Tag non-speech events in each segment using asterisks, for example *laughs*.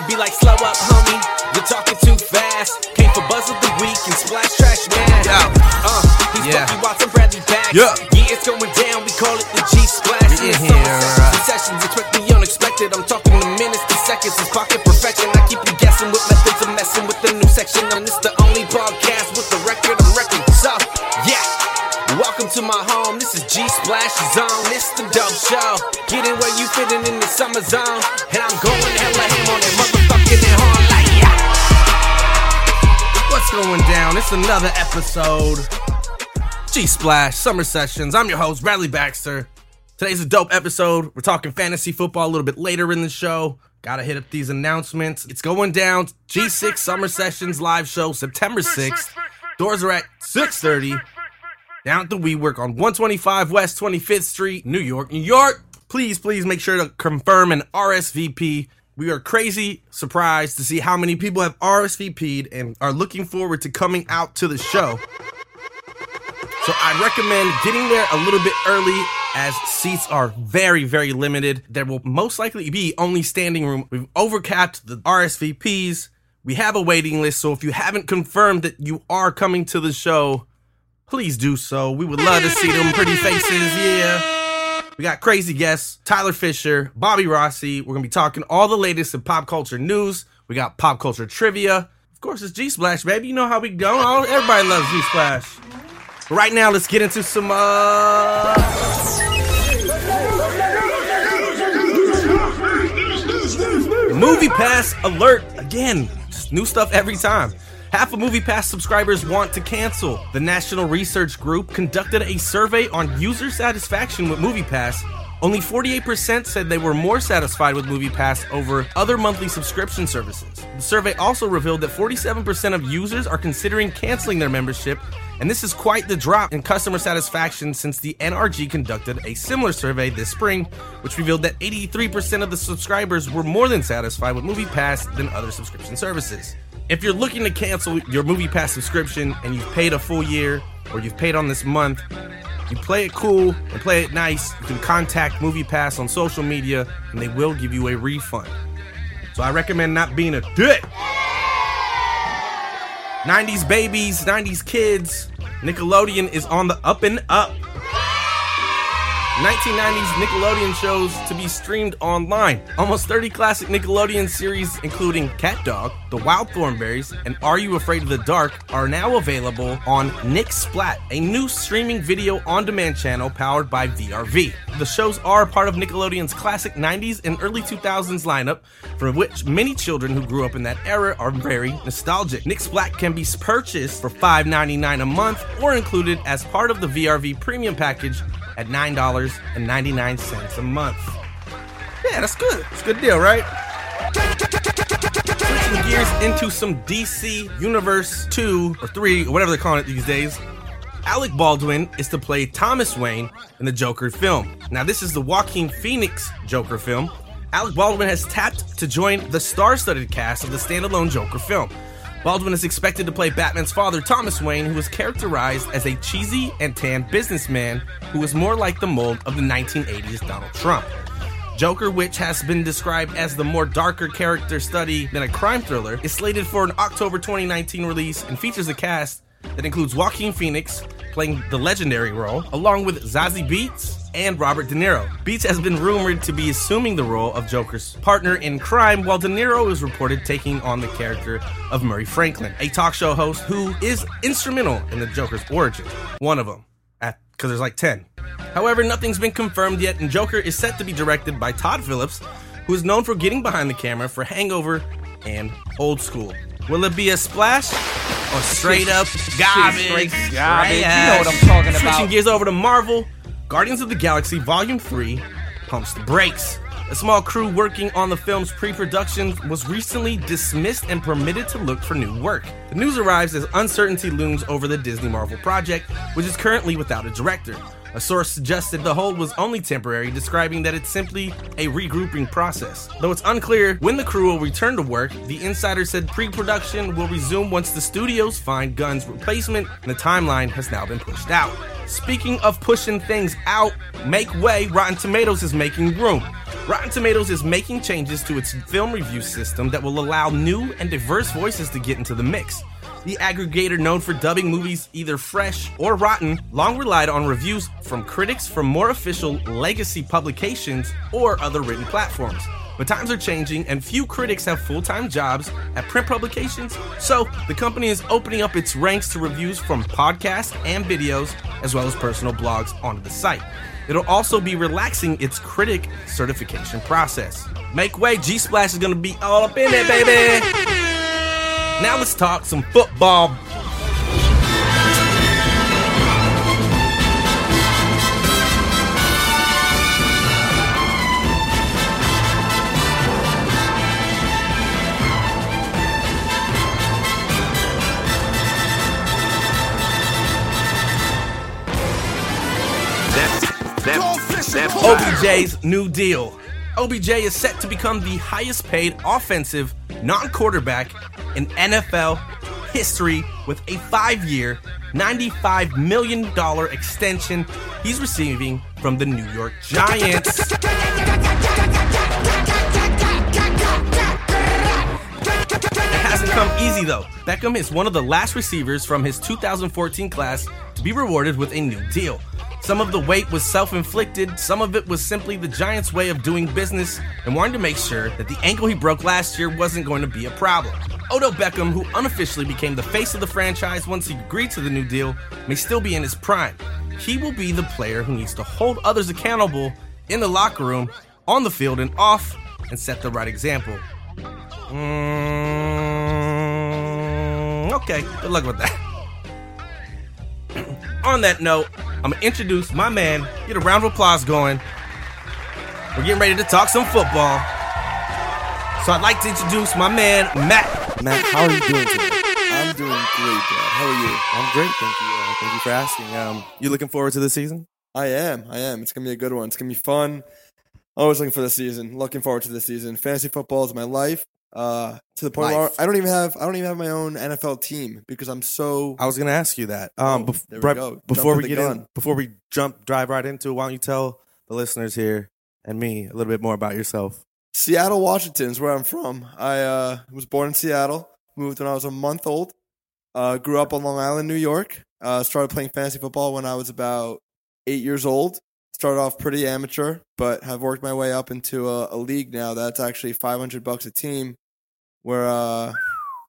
They be like, slow up, homie. You're talking too fast. Came for Buzz of the Week and Splash Trash Man. Yeah. Uh, he's Yeah. Bucky Watson, Bradley Bags. Yeah. Yeah, it's going down. We call it the G Splash. Summer here. sessions, sessions. Expect the unexpected. I'm talking the minutes to seconds. It's pocket perfection. I keep you guessing with methods of messing with the new section. And it's the only podcast with the record I'm wrecking. So, yeah. Welcome to my home. This is G Splash Zone. This the dope show. Getting where you fitting in the summer zone. And I'm going hella ham on that motherfucking horn like yeah. What's going down? It's another episode. G Splash Summer Sessions. I'm your host, Bradley Baxter. Today's a dope episode. We're talking fantasy football a little bit later in the show. Gotta hit up these announcements. It's going down. G6 Summer Sessions live show, September 6th. Doors are at 6:30. Down at the WeWork on 125 West 25th Street, New York, New York. Please, please make sure to confirm an RSVP. We are crazy surprised to see how many people have RSVP'd and are looking forward to coming out to the show. So I recommend getting there a little bit early as seats are very, very limited. There will most likely be only standing room. We've overcapped the RSVPs. We have a waiting list. So if you haven't confirmed that you are coming to the show, please do so. We would love to see them pretty faces. Yeah. We got crazy guests Tyler Fisher, Bobby Rossi. We're going to be talking all the latest in pop culture news. We got pop culture trivia. Of course, it's G Splash, baby. You know how we go. Everybody loves G Splash. Right now, let's get into some. uh Movie Pass alert again. Just new stuff every time. Half of MoviePass subscribers want to cancel. The National Research Group conducted a survey on user satisfaction with MoviePass. Only 48% said they were more satisfied with MoviePass over other monthly subscription services. The survey also revealed that 47% of users are considering canceling their membership, and this is quite the drop in customer satisfaction since the NRG conducted a similar survey this spring, which revealed that 83% of the subscribers were more than satisfied with MoviePass than other subscription services. If you're looking to cancel your Movie Pass subscription and you've paid a full year or you've paid on this month, you play it cool and play it nice. You can contact Movie Pass on social media and they will give you a refund. So I recommend not being a dick. 90s babies, 90s kids. Nickelodeon is on the up and up. 1990s Nickelodeon shows to be streamed online. Almost 30 classic Nickelodeon series, including Cat Dog, The Wild Thornberries, and Are You Afraid of the Dark, are now available on Nick Splat, a new streaming video on demand channel powered by VRV. The shows are part of Nickelodeon's classic 90s and early 2000s lineup, for which many children who grew up in that era are very nostalgic. Nick Splat can be purchased for $5.99 a month or included as part of the VRV premium package at $9.99 a month. Yeah, that's good. It's a good deal, right? Switching gears into some DC Universe 2 or 3 or whatever they're calling it these days. Alec Baldwin is to play Thomas Wayne in the Joker film. Now, this is the Joaquin Phoenix Joker film. Alec Baldwin has tapped to join the star studded cast of the standalone Joker film. Baldwin is expected to play Batman's father, Thomas Wayne, who is characterized as a cheesy and tan businessman who is more like the mold of the 1980s Donald Trump. Joker, which has been described as the more darker character study than a crime thriller, is slated for an October 2019 release and features a cast that includes Joaquin Phoenix playing the legendary role, along with Zazie Beetz and Robert De Niro. Beetz has been rumored to be assuming the role of Joker's partner in crime, while De Niro is reported taking on the character of Murray Franklin, a talk show host who is instrumental in the Joker's origin. One of them, because there's like 10. However, nothing's been confirmed yet, and Joker is set to be directed by Todd Phillips, who is known for getting behind the camera for Hangover and Old School. Will it be a splash or straight up garbage? straight garbage. You know what I'm talking about. Switching gears over to Marvel, Guardians of the Galaxy Volume 3 pumps the brakes. A small crew working on the film's pre production was recently dismissed and permitted to look for new work. The news arrives as uncertainty looms over the Disney Marvel project, which is currently without a director. A source suggested the hold was only temporary, describing that it's simply a regrouping process. Though it's unclear when the crew will return to work, the insider said pre production will resume once the studios find Gunn's replacement, and the timeline has now been pushed out. Speaking of pushing things out, make way, Rotten Tomatoes is making room. Rotten Tomatoes is making changes to its film review system that will allow new and diverse voices to get into the mix. The aggregator, known for dubbing movies either fresh or rotten, long relied on reviews from critics from more official legacy publications or other written platforms. But times are changing, and few critics have full time jobs at print publications, so the company is opening up its ranks to reviews from podcasts and videos, as well as personal blogs onto the site. It'll also be relaxing its critic certification process. Make way, G Splash is gonna be all up in it, baby! Now let's talk some football. OBJ's new deal. OBJ is set to become the highest paid offensive non quarterback in NFL history with a five year, $95 million extension he's receiving from the New York Giants. Come easy though. Beckham is one of the last receivers from his 2014 class to be rewarded with a new deal. Some of the weight was self inflicted, some of it was simply the Giants' way of doing business and wanting to make sure that the ankle he broke last year wasn't going to be a problem. Odell Beckham, who unofficially became the face of the franchise once he agreed to the new deal, may still be in his prime. He will be the player who needs to hold others accountable in the locker room, on the field, and off, and set the right example. Mm, okay, good luck with that. *clears throat* on that note, I'm gonna introduce my man. Get a round of applause going. We're getting ready to talk some football. So I'd like to introduce my man, Matt. Matt, how are you doing today? I'm doing great, Brad. How are you? I'm great, thank you. Uh, thank you for asking. Um, you looking forward to the season? I am. I am. It's gonna be a good one. It's gonna be fun. Always looking for the season. Looking forward to the season. Fantasy football is my life. Uh, to the point where I don't even have I don't even have my own NFL team because I'm so I was gonna ask you that. Um, Oh, bef- there we right- go. before Jumped we the get gun. in, before we jump, drive right into it, why don't you tell the listeners here and me a little bit more about yourself? Seattle, Washington is where I'm from. I uh, was born in Seattle. Moved when I was a month old. Uh, grew up on Long Island, New York. Uh, started playing fantasy football when I was about eight years old. Started off pretty amateur, but have worked my way up into a, a league now that's actually 500 bucks a team. Where, uh,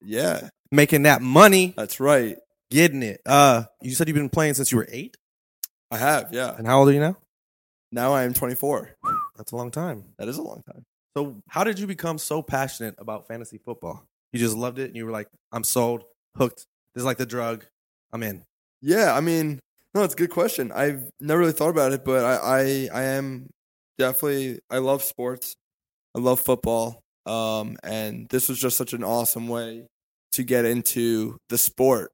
yeah, Making that money, that's right. getting it. Uh, you said you've been playing since you were eight, I have, yeah. and how old are you now? Now I am 24. That's a long time. That is a long time. So, how did you become so passionate about fantasy football? You just loved it, and you were like, "I'm sold, hooked. This is like the drug. I'm in." Yeah, I mean, no, it's a good question. I've never really thought about it, but I, I, I am definitely. I love sports. I love football. Um, and this was just such an awesome way to get into the sport.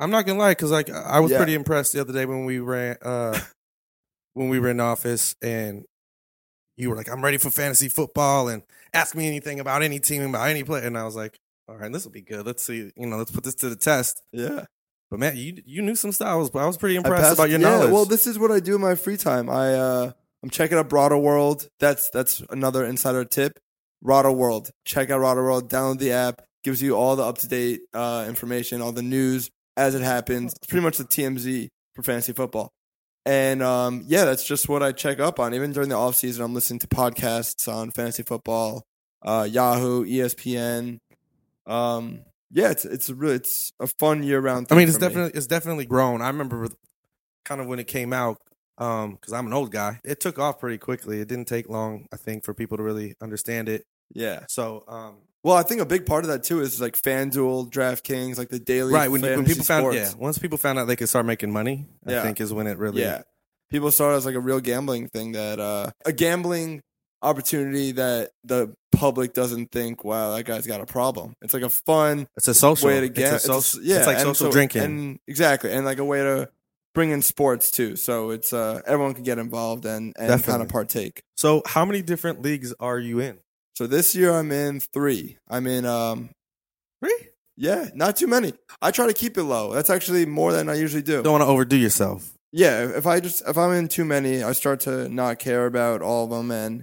I'm not gonna lie, because like I was Yeah. pretty impressed the other day when we ran, uh, *laughs* when we were in office, and you were like, "I'm ready for fantasy football," and ask me anything about any team, about any player, and I was like, "All right, this will be good. Let's see, you know, let's put this to the test." Yeah, But man, you you knew some stuff. I was I was pretty impressed passed- about your yeah, knowledge. Well, this is what I do in my free time. I uh, I'm checking out Roto World. That's that's another insider tip. Roto World. Check out Roto World. Download the app. Gives you all the up to date uh, information, all the news as it happens. It's pretty much the TMZ for fantasy football. And um, yeah, that's just what I check up on. Even during the off season, I'm listening to podcasts on fantasy football, uh, Yahoo, ESPN. Um, yeah, it's it's a really it's a fun year round. I mean, it's definitely it's definitely grown. I remember kind of when it came out, um, because I'm an old guy. It took off pretty quickly. It didn't take long, I think, for people to really understand it. yeah. So, um, Well, I think a big part of that too is like FanDuel, DraftKings, like the daily. right when, when people found yeah, once people found out they could start making money, I Yeah. think is when it really yeah, people saw it as like a real gambling thing that uh, a gambling opportunity that the public doesn't think, wow, that guy's got a problem. It's like a fun It's a social. way to It's get. a social, yeah, it's like social so- drinking. and exactly, and like a way to bring in sports too. So it's uh, everyone can get involved and and kind of partake. so, how many different leagues are you in? So this year I'm in three. I'm in um Three. yeah, not too many. I try to keep it low. That's actually more than I usually do. Don't want to overdo yourself. Yeah, if I just if I'm in too many, I start to not care about all of them, and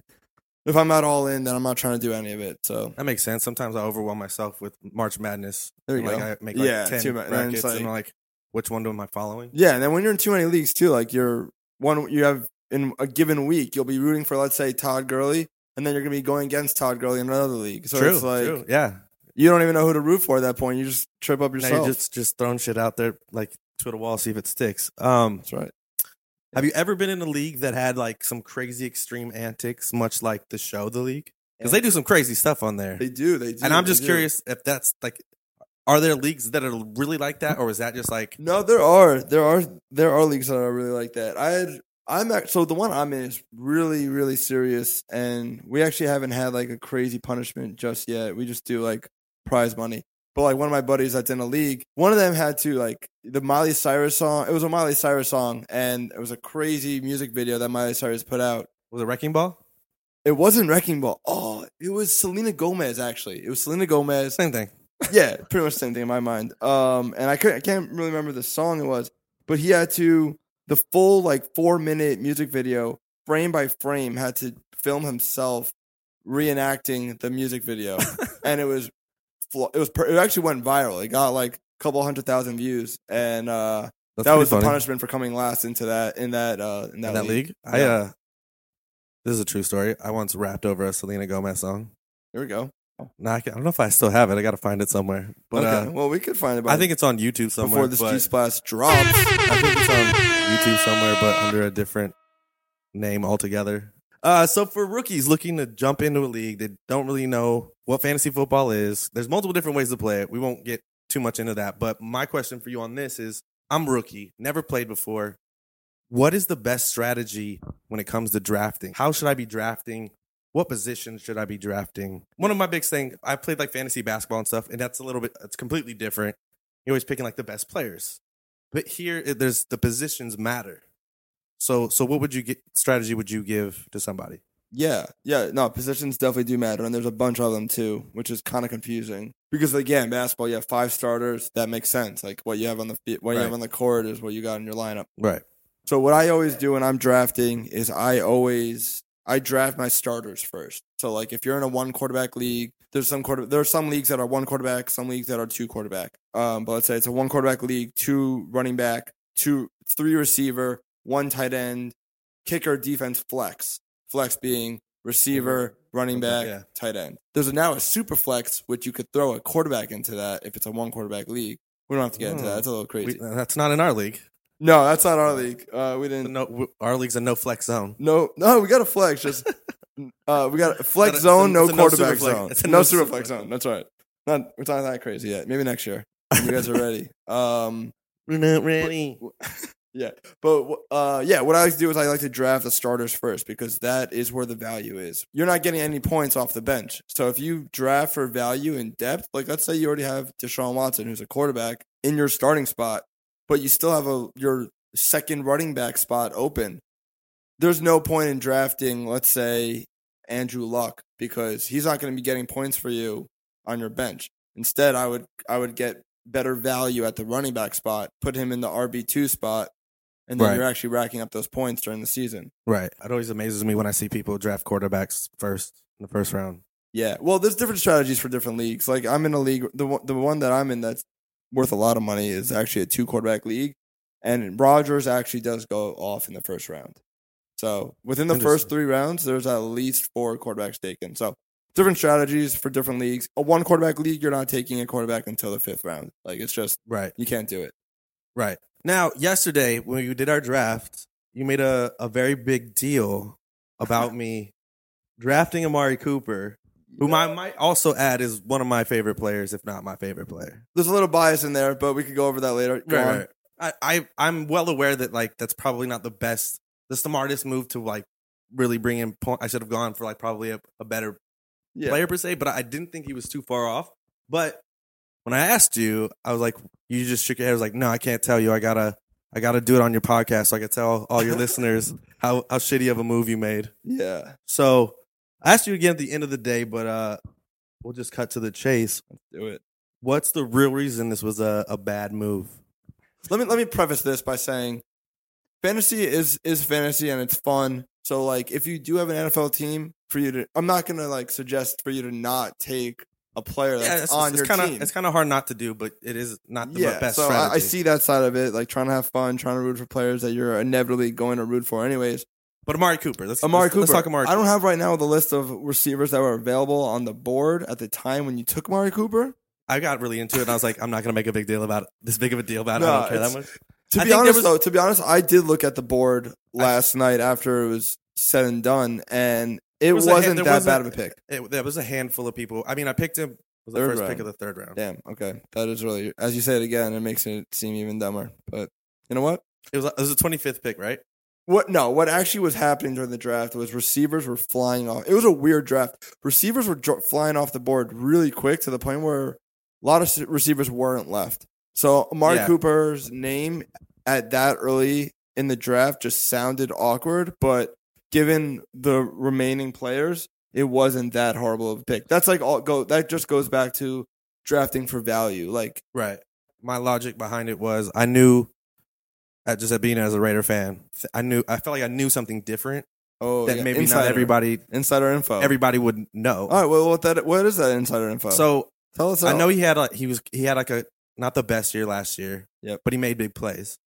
If I'm not all in, then I'm not trying to do any of it. So That makes sense. Sometimes I overwhelm myself with March Madness. There you like, go. I make like Yeah, ten too much. And then brackets, it's and, like- like, which one am I following? yeah, and then when you're in too many leagues too, like you're one, you have in a given week, you'll be rooting for let's say Todd Gurley, and then you're gonna be going against Todd Gurley in another league. So true, it's like true. Yeah. you don't even know who to root for at that point. You just trip up Now yourself. you're just just throwing shit out there like to the wall, see if it sticks. Um, That's right. have you ever been in a league that had like some crazy extreme antics, much like the show, the league? Because they do some crazy stuff on there. They do. They do. and I'm just curious if that's like, are there leagues that are really like that, or is that just like No, there are there are there are leagues that are really like that. I had I'm act- so the one I'm in is really really serious, and we actually haven't had like a crazy punishment just yet. We just do like prize money. But like one of my buddies that's in a league, one of them had to like the Miley Cyrus song. It was a Miley Cyrus song, and it was a crazy music video that Miley Cyrus put out. was it Wrecking Ball? It wasn't Wrecking Ball. Oh, it was Selena Gomez actually. It was Selena Gomez Same thing. Yeah, pretty much the same thing in my mind. Um, and I couldn't, I can't really remember the song it was, but he had to the full like four minute music video, frame by frame, had to film himself reenacting the music video, *laughs* and it was, it was it actually went viral. It got like a couple hundred thousand views, and uh, that was the punishment for coming last into that in that uh in that, in that league. league. I Yeah. uh, this is a true story. I once rapped over a Selena Gomez song. Here we go. No, I, can, I don't know if I still have it. I got to find it somewhere. But okay, uh, well we could find it. by- I think it's on YouTube somewhere. before this but G splash drops. I think it's on YouTube somewhere, but under a different name altogether. Uh, so for rookies looking to jump into a league that don't really know what fantasy football is, there's multiple different ways to play it. We won't get too much into that. But my question for you on this is I'm rookie, never played before. What is the best strategy when it comes to drafting? How should I be drafting? What position should I be drafting? One of my big thing, I played like fantasy basketball and stuff, and that's a little bit, it's completely different. You're always picking like the best players. But here, it- there's the positions matter. So, so what would you get? Strategy would you give to somebody? Yeah, yeah, no, positions definitely do matter, and there's a bunch of them too, which is kind of confusing because again, basketball, you have five starters. That makes sense. Like what you have on the what you have on the court is what you got in your lineup. Right. So what I always do when I'm drafting is I always I draft my starters first. So like if you're in a one quarterback league, there's some quarter there are some leagues that are one quarterback, some leagues that are two quarterback. Um, but let's say it's a one quarterback league, two running back, two three receiver, one tight end, kicker, defense, flex. Flex being receiver, running back, Yeah. tight end. There's now a super flex which you could throw a quarterback into that if it's a one quarterback league. We don't have to get into that. Hmm. That's a little crazy. We, that's not in our league. No, that's not our league. Uh, we didn't. No, our league's a no flex zone. No, no, we got a flex. Just *laughs* uh, we got a flex zone, no quarterback zone, It's a no super flex zone. That's right. Not we're not that crazy yet. Maybe next year. you guys are ready. *laughs* Um, We're not ready. *laughs* yeah, but uh, yeah, what I like to do is I like to draft the starters first because that is where the value is. You're not getting any points off the bench. So if you draft for value and depth, like let's say you already have Deshaun Watson, who's a quarterback, in your starting spot, but you still have a your second running back spot open. There's no point in drafting, let's say, Andrew Luck because he's not going to be getting points for you on your bench. Instead, I would I would get better value at the running back spot, put him in the RB two spot, and then Right. you're actually racking up those points during the season. Right. It always amazes me when I see people draft quarterbacks first in the first round. Yeah, well, there's different strategies for different leagues. Like I'm in a league, the the one that I'm in that's worth a lot of money is actually a two quarterback league, and Rodgers actually does go off in the first round. So within the first three rounds, there's at least four quarterbacks taken. So different strategies for different leagues. A one quarterback league, you're not taking a quarterback until the fifth round. Like it's just Right. you can't do it. Right. Now, yesterday when we did our draft, you made a, a very big deal about *laughs* me drafting Amari Cooper, whom I might also add is one of my favorite players, if not my favorite player. There's a little bias in there, but we could go over that later. Go on. I, I I'm well aware that like that's probably not the best, the smartest move to like really bring in. Point. I should have gone for like probably a, a better Yeah. player per se, but I didn't think he was too far off. But when I asked you, I was like, you just shook your head. I was like, no, I can't tell you. I gotta, I gotta do it on your podcast so I can tell all your *laughs* listeners how how shitty of a move you made. Yeah. So I asked you again at the end of the day, but uh, we'll just cut to the chase. Do it. What's the real reason this was a, a bad move? let me let me preface this by saying fantasy is is fantasy and it's fun So like if you do have an NFL team for you to I'm not gonna like suggest for you to not take a player that's yeah, it's, on it's your kind of team. it's kind of hard not to do, but it is not the yeah, best so I. I see that side of it, like trying to have fun, trying to root for players that you're inevitably going to root for anyways. But Amari Cooper, let's Amari let's, Cooper. Let's talk Amari. I don't have right now the list of receivers that were available on the board at the time when you took Amari Cooper. I got really into it, and I was like, I'm not going to make a big deal about it. This big of a deal about it. No, I don't care that much. To I be honest, was- though, to be honest, I did look at the board last night after it was said and done, and it was wasn't hand- that was a- bad of a pick. It, there was a handful of people. I mean, I picked him. Was the Third first round. pick of the third round. Damn. Okay, that is really as you say it again, it makes it seem even dumber. But you know what? It was it was a 25th pick, right? What? No, what actually was happening during the draft was receivers were flying off. It was a weird draft. Receivers were dro- flying off the board really quick to the point where a lot of receivers weren't left. So Amari Yeah. Cooper's name at that early in the draft just sounded awkward, but given the remaining players, it wasn't that horrible of a pick. That's like all go. That just goes back to drafting for value. Like Right. My logic behind it was I knew, uh, just at being as a Raider fan, I knew I felt like I knew something different oh, that yeah, maybe insider. not everybody insider info. everybody would know. all right. Well, what that? What is that insider info? So tell us. I all. know he had a, he was he had like a not the best year last year. Yep. But he made big plays.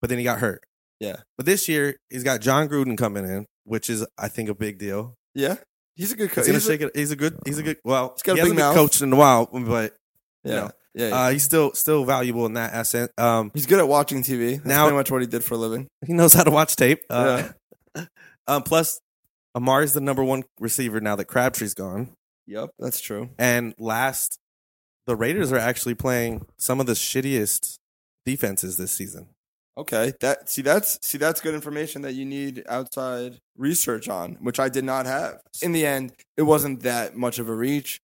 But then he got hurt. Yeah. But this year he's got John Gruden coming in, which is I think a big deal. Yeah, he's a good coach. He's He's a- shake it. He's a good. He's a good. Well, He's got a he big hasn't been mouth. coached in a while, but yeah, know, yeah. uh, he's still still valuable in that essence. Um, he's good at watching TV. That's Now- pretty much what he did for a living. he knows how to watch tape. Uh, *laughs* um, plus, Amari's the number one receiver now that Crabtree's gone. Yep, that's true. And last, the Raiders are actually playing some of the shittiest defenses this season. Okay, that see that's see that's good information that you need outside research on, which I did not have. In the end, it wasn't that much of a reach.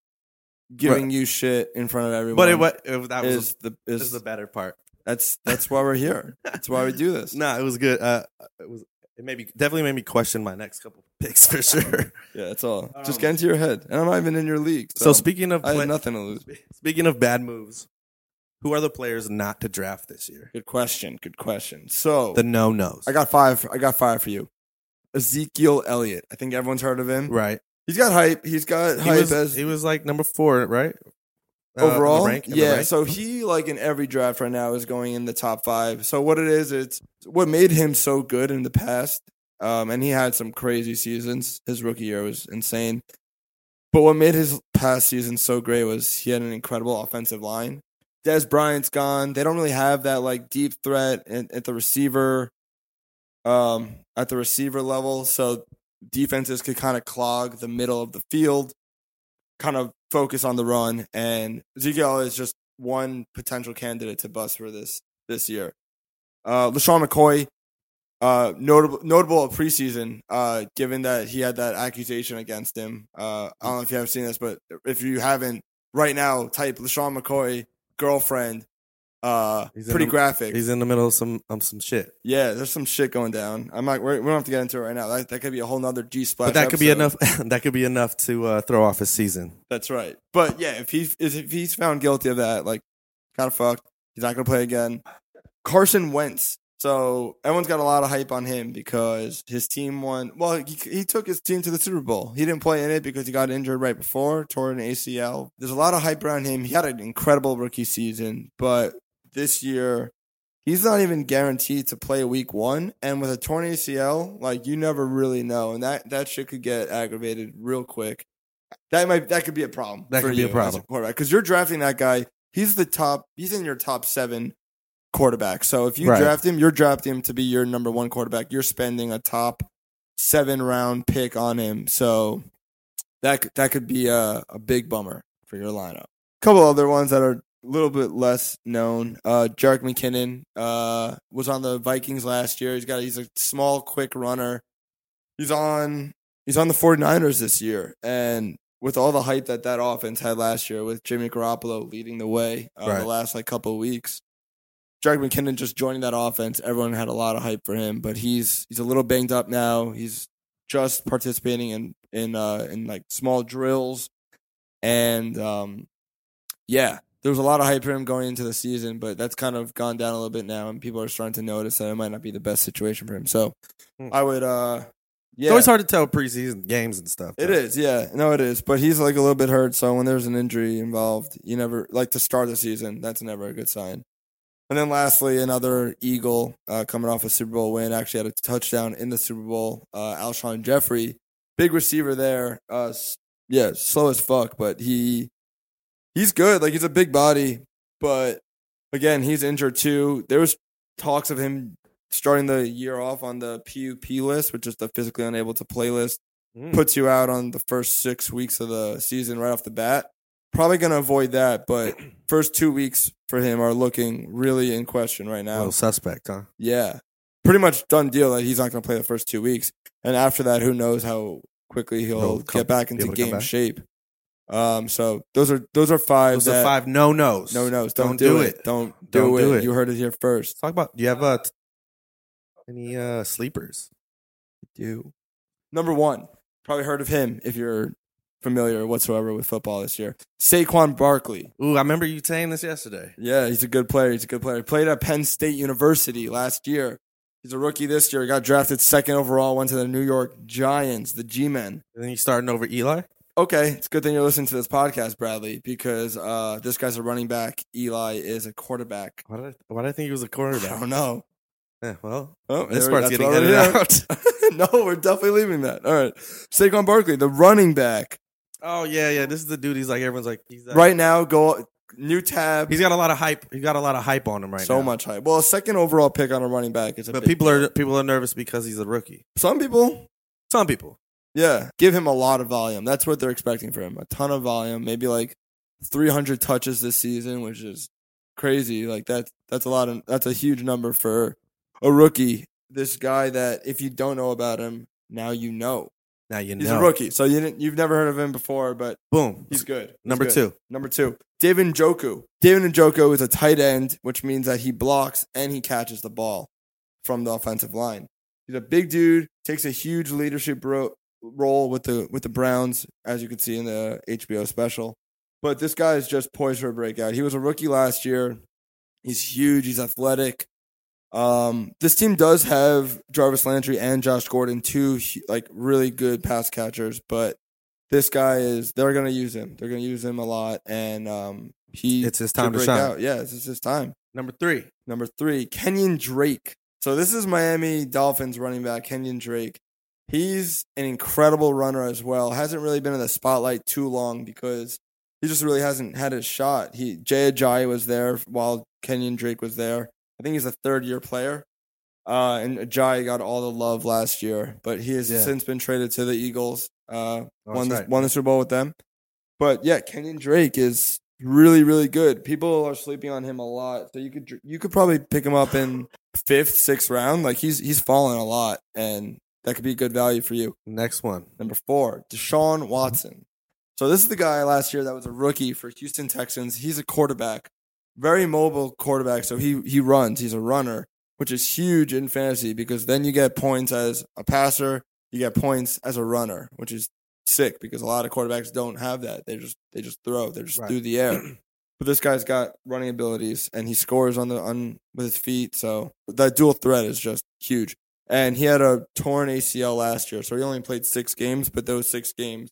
Giving you shit in front of everyone, But it, wa- it that was the is is the better part. that's that's why we're here. That's why we do this. *laughs* No, it was good. Uh, it was. It made me definitely made me question my next couple picks for sure. *laughs* Yeah, that's all. Just Um, get into your head, and I'm not even in your league. So, So, speaking of I play- have nothing to lose. speaking of bad moves, who are the players not to draft this year? Good question. Good question. So The no nos. I got five. I got five for you. Ezekiel Elliott. I think everyone's heard of him. right. He's got hype. He's got He hype was, as he was like number four, right? Uh, overall. rank- in yeah. So he like in every draft right now is going in the top five. So what it is, it's what made him so good in the past. Um, and he had some crazy seasons. His rookie year was insane. But what made his past season so great was he had an incredible offensive line. Dez Bryant's gone. They don't really have that like deep threat at, at the receiver, um, at the receiver level. So defenses could kind of clog the middle of the field, kind of focus on the run. And Ezekiel is just one potential candidate to bust for this this year. Uh, LeSean McCoy, uh, notable notable preseason, uh, given that he had that accusation against him. Uh, I don't know if you have seen this, but if you haven't, right now, type LeSean McCoy girlfriend. Uh, He's pretty the- graphic. He's in the middle of some um, some shit. Yeah, there's some shit going down. I'm not. We're, we don't have to get into it right now. That, that could be a whole nother G splash. But that could be enough. *laughs* that could be enough to uh, throw off his season. That's right. But yeah, if he if he's found guilty of that, like kind of fucked. He's not going to play again. Carson Wentz. So everyone's got a lot of hype on him because his team won. Well, he, he took his team to the Super Bowl. He didn't play in it because he got injured right before, tore an ACL. There's a lot of hype around him. He had an incredible rookie season, but this year he's not even guaranteed to play week one. And with a torn ACL, like you never really know, and that that shit could get aggravated real quick. That might that could be a problem. That for could be a problem. quarterback because you're drafting that guy. He's the top. He's in your top seven quarterback. So if you Right. draft him, you're drafting him to be your number one quarterback. You're spending a top seven round pick on him. So that could- that could be a, a big bummer for your lineup. A couple other ones that are little bit less known. Uh, Jerick McKinnon uh, was on the Vikings last year. He's got he's a small, quick runner. He's on he's on the 49ers this year, and with all the hype that that offense had last year, with Jimmy Garoppolo leading the way uh, Right. the last like couple of weeks. Jerick McKinnon just joining that offense. Everyone had a lot of hype for him, but he's he's a little banged up now. He's just participating in in uh in like small drills and um yeah there was a lot of hype for him going into the season but that's kind of gone down a little bit now and people are starting to notice that it might not be the best situation for him so Hmm. i would uh Yeah, It's always hard to tell preseason games and stuff. It though. is, yeah. No, it is. But he's like a little bit hurt, so when there's an injury involved, you never like to start the season. That's never a good sign. And then lastly, another Eagle uh, coming off a Super Bowl win, actually had a touchdown in the Super Bowl. Uh, Alshon Jeffery, big receiver there. Uh, yeah, slow as fuck, but he he's good. Like he's a big body, but again, he's injured too. There was talks of him starting the year off on the PUP list, which is the physically unable to play list Mm. puts you out on the first six weeks of the season right off the bat. Probably going to avoid that, but *clears throat* first two weeks for him are looking really in question right A now. little suspect, huh? Yeah, pretty much done deal that he's not going to play the first two weeks, and after that, who knows how quickly he'll, He'll come- get back into able to come game back. shape. Um, so those are those are five. Those that, are five no nos. no nos. Don't, Don't do, it. it. Don't do Don't it. do it. You heard it here first. Talk about. Do you have uh, t- any uh, sleepers? Do number one. Probably heard of him if you're familiar whatsoever with football this year. Saquon Barkley. Ooh, I remember you saying this yesterday. Yeah, he's a good player. He's a good player. He played at Penn State University last year. He's a rookie this year. He got drafted second overall. Went to the New York Giants, the G-men. And then he's starting over Eli. Okay, it's a good thing you're listening to this podcast, Bradley, because uh, this guy's a running back. Eli is a quarterback. Why did I, why did I think he was a quarterback? I don't know. Yeah, well, Oh, this part's getting edited out. *laughs* no, we're definitely leaving that. All right, Saquon Barkley, the running back. oh yeah, yeah. This is the dude. He's like everyone's like he's uh, Right now, go new tab. He's got a lot of hype. He's got a lot of hype on him right so now. So much hype. Well, a second overall pick on a running back is a but big people deal. are people are nervous because he's a rookie. some people Some people. Yeah, give him a lot of volume. That's what they're expecting from him. A ton of volume, maybe like 300 touches this season, which is crazy. Like that's that's a lot of that's a huge number for a rookie. This guy that if you don't know about him, now you know. Now you know. He's a rookie. So you didn't you've never heard of him before, but Boom. he's good. He's Number good. two. Number 2. David Njoku. David Njoku is a tight end, which means that he blocks and he catches the ball from the offensive line. He's a big dude, takes a huge leadership ro- role with the with the Browns, as you can see in the HBO special. But this guy is just poised for a breakout. He was a rookie last year. He's huge. He's athletic. Um, this team does have Jarvis Landry and Josh Gordon, two like really good pass catchers. But this guy is they're gonna use him. They're gonna use him a lot, and um, he It's his time to break shine. out. Yeah, this is his time. Number three. Number three, Kenyon Drake. So this is Miami Dolphins running back Kenyon Drake. He's an incredible runner as well. Hasn't really been in the spotlight too long because he just really hasn't had his shot. He Jay Ajayi was there while Kenyon Drake was there. I think he's a third year player. Uh, and Ajayi got all the love last year, but he has Yeah. since been traded to the Eagles. Uh, Oh, won the, right. won the Super Bowl with them. But yeah, Kenyon Drake is really really good. People are sleeping on him a lot, so you could you could probably pick him up in fifth, sixth round. Like he's he's fallen a lot, and that could be good value for you. Next one. Number four, Deshaun Watson. So this is the guy last year that was a rookie for Houston Texans. He's a quarterback, very mobile quarterback. So he he runs. He's a runner, which is huge in fantasy because then you get points as a passer, you get points as a runner, which is sick because a lot of quarterbacks don't have that. They just they just throw. They're just Right. through the air. *clears throat* But this guy's got running abilities and he scores on the on with his feet. So that dual threat is just huge. And he had a torn ACL last year, so he only played six games. But those six games,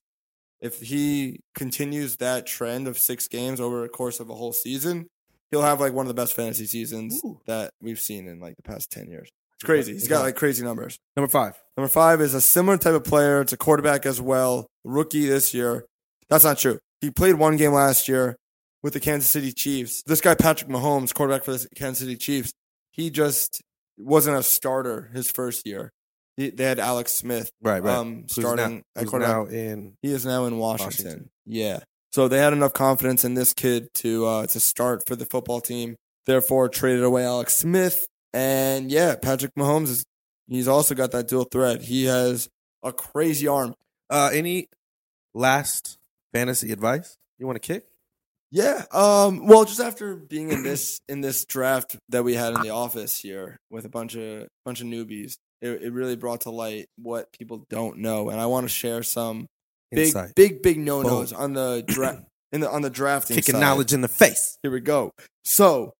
if he continues that trend of six games over a course of a whole season, he'll have like one of the best fantasy seasons Ooh. that we've seen in like the past ten years. It's crazy. He's got like crazy numbers. Number five. Number five is a similar type of player. It's a quarterback as well. Rookie this year. That's not true. He played one game last year with the Kansas City Chiefs. This guy, Patrick Mahomes, quarterback for the Kansas City Chiefs, he just wasn't a starter his first year. He, they had Alex Smith Right, right. um, Who's starting now, who's now in He is now in Washington. Washington. Yeah. So they had enough confidence in this kid to uh, to start for the football team. Therefore, traded away Alex Smith, and yeah, Patrick Mahomes is. He's also got that dual threat. He has a crazy arm. uh any last fantasy advice you want to kick? Yeah. Um. Well, just after being in this *clears throat* in this draft that we had in the office here with a bunch of bunch of newbies, it, it really brought to light what people don't know, and I want to share some big, Insight. big, big no nos on the draft *clears throat* in the on the drafting. Kicking side. knowledge in the face. Here we go. So,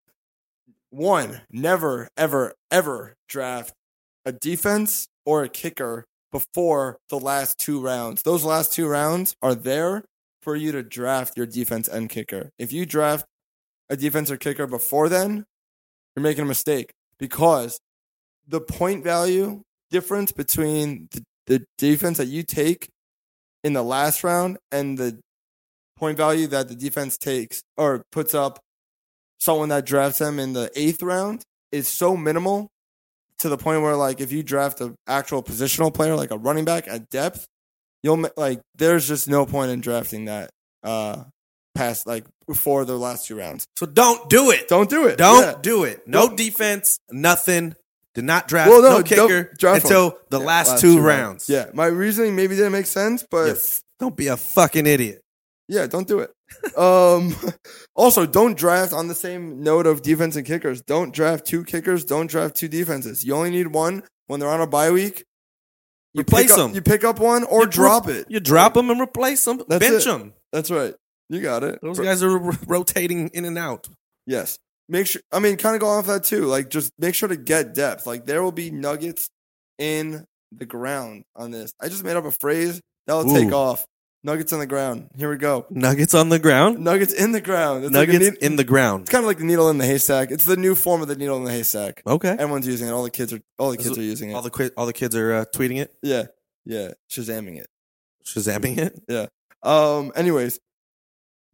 one, never, ever, ever draft a defense or a kicker before the last two rounds. Those last two rounds are there for you to draft your defense and kicker. If you draft a defense or kicker before then, you're making a mistake because the point value difference between the, the defense that you take in the last round and the point value that the defense takes or puts up someone that drafts them in the eighth round is so minimal to the point where like if you draft an actual positional player like a running back at depth you'll like there's just no point in drafting that uh past like before the last two rounds So don't do it. don't do it Don't Yeah. do it. No Don't- defense, nothing. Did not draft Well, no, no, kicker draft until him. the Yeah, last, two, rounds. yeah my reasoning maybe didn't make sense but don't be a fucking idiot. Yeah, don't do it. um, *laughs* also, don't draft on the same note of defense and kickers. Don't draft two kickers. Don't draft two defenses. You only need one when they're on a bye week. You Replace pick up, them. You pick up one or You drop re- it. You drop them and replace them. That's Bench it. them. That's right. You got it. Those guys are r- rotating in and out. Yes. Make sure. I mean, kind of go off that too. Like, just make sure to get depth. Like, there will be nuggets in the ground on this. I just made up a phrase that'll take off. Nuggets on the ground. Here we go. Nuggets on the ground. Nuggets in the ground. It's like Nuggets needle- in the ground. It's kind of like the needle in the haystack. It's the new form of the needle in the haystack. Okay. Everyone's using it. All the kids are. All the kids are using it. All the qui- all the kids are uh, tweeting it, yeah, yeah. Shazamming it. shazamming it. Yeah. Um. Anyways,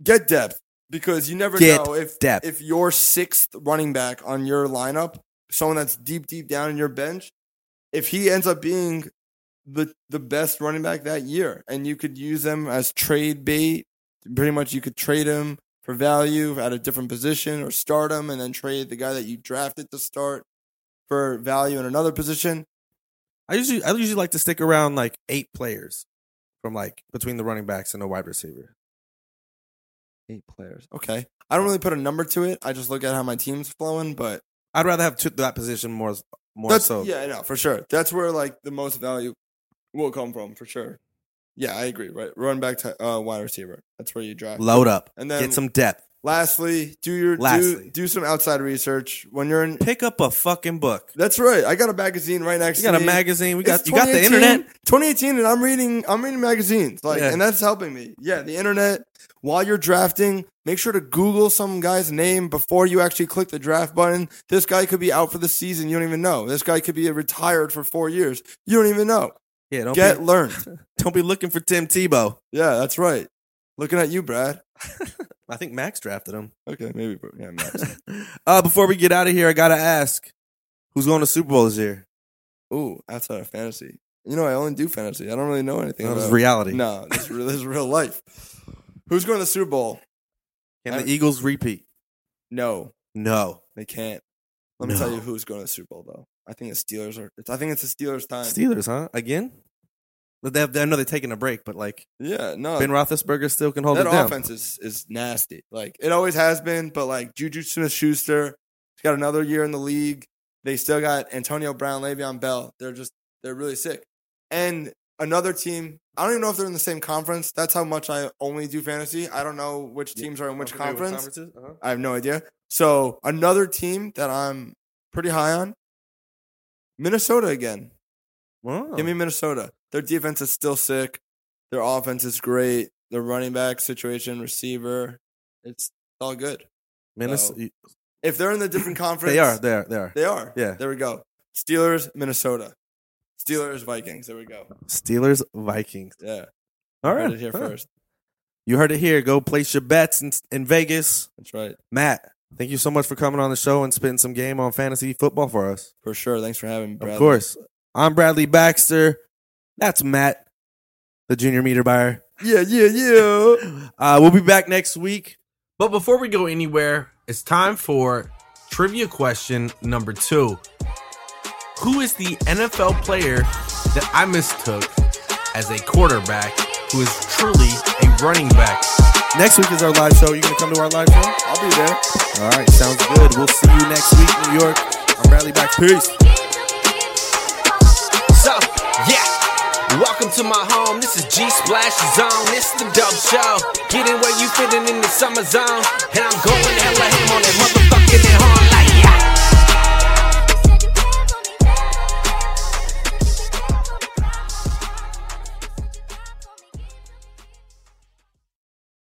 get depth because you never Get know if depth. if your sixth running back on your lineup, someone that's deep, deep down in your bench, if he ends up being the the best running back that year, and you could use them as trade bait. Pretty much, you could trade him for value at a different position, or start him and then trade the guy that you drafted to start for value in another position. I usually I usually like to stick around like eight players from like between the running backs and the wide receiver. Eight players. Okay. I don't really put a number to it. I just look at how my team's flowing, but I'd rather have two, that position more more that's so. yeah, no, for sure. That's where like the most value will come from, for sure. Yeah, I agree. Right, run back to uh, wide receiver. That's where you draft. Load up And then- get some depth. Lastly, do your do, Lastly. do some outside research when you're in. Pick up a fucking book. That's right. I got a magazine right next to You to got me. a magazine. We got It's you got the internet. 2018, and I'm reading. I'm reading magazines, like, Yeah. and that's helping me. Yeah, the internet. While you're drafting, make sure to Google some guy's name before you actually click the draft button. This guy could be out for the season. You don't even know. This guy could be retired for four years. You don't even know. Yeah, don't Get be, learned. don't be looking for Tim Tebow. Yeah, that's right. Looking at you, Brad. *laughs* I think Max drafted him. Okay, maybe. Yeah, Max. *laughs* Uh, before we get out of here, I gotta ask, who's going to Super Bowl this year? Ooh, outside of fantasy. You know, I only do fantasy. I don't really know anything That was about reality. No, this is real, this is real life. Who's going to the Super Bowl? Can the Eagles repeat? No, No. They can't. Let me No. tell you who's going to the Super Bowl though. I think the Steelers are. It's, I think it's the Steelers' time. Steelers, huh? Again? But they have, I know they're taking a break, but like yeah, no. Ben Roethlisberger still can hold that it down. offense is is nasty. Like it always has been. But like Juju Smith Schuster, he's got another year in the league. They still got Antonio Brown, Le'Veon Bell. They're just they're really sick. And another team. I don't even know if they're in the same conference. That's how much I only do fantasy. I don't know which teams are in which conference. Uh-huh. I have no idea. So another team that I'm pretty high on, Minnesota again. Wow. Give me Minnesota. Their defense is still sick. Their offense is great. Their running back situation, receiver, it's all good. Minnesota. If they're in the different *clears throat* conference, They are. They are. They are. They are. Yeah. There we go. Steelers, Minnesota. Steelers, Vikings. There we go. Steelers, Vikings. Yeah. All Heard right. it here Huh. first. You heard it here. Go place your bets in, in Vegas. That's right. Matt, thank you so much for coming on the show and spending some game on fantasy football for us. For sure. Thanks for having me, Bradley. Of course. I'm Bradley Baxter. That's Matt, the junior meter buyer. Yeah, yeah, yeah. *laughs* Uh, we'll be back next week. But before we go anywhere, it's time for trivia question number two. Who is the NFL player that I mistook as a quarterback who is truly a running back? Next week is our live show. You gonna come to our live show? I'll be there. All right, sounds good. We'll see you next week, New York. I'm Bradley back. Peace. So, yeah. Welcome to my home. This is G Splash Zone. This the dope show. Getting where you fitting in the summer zone. And I'm going hella ham on that mother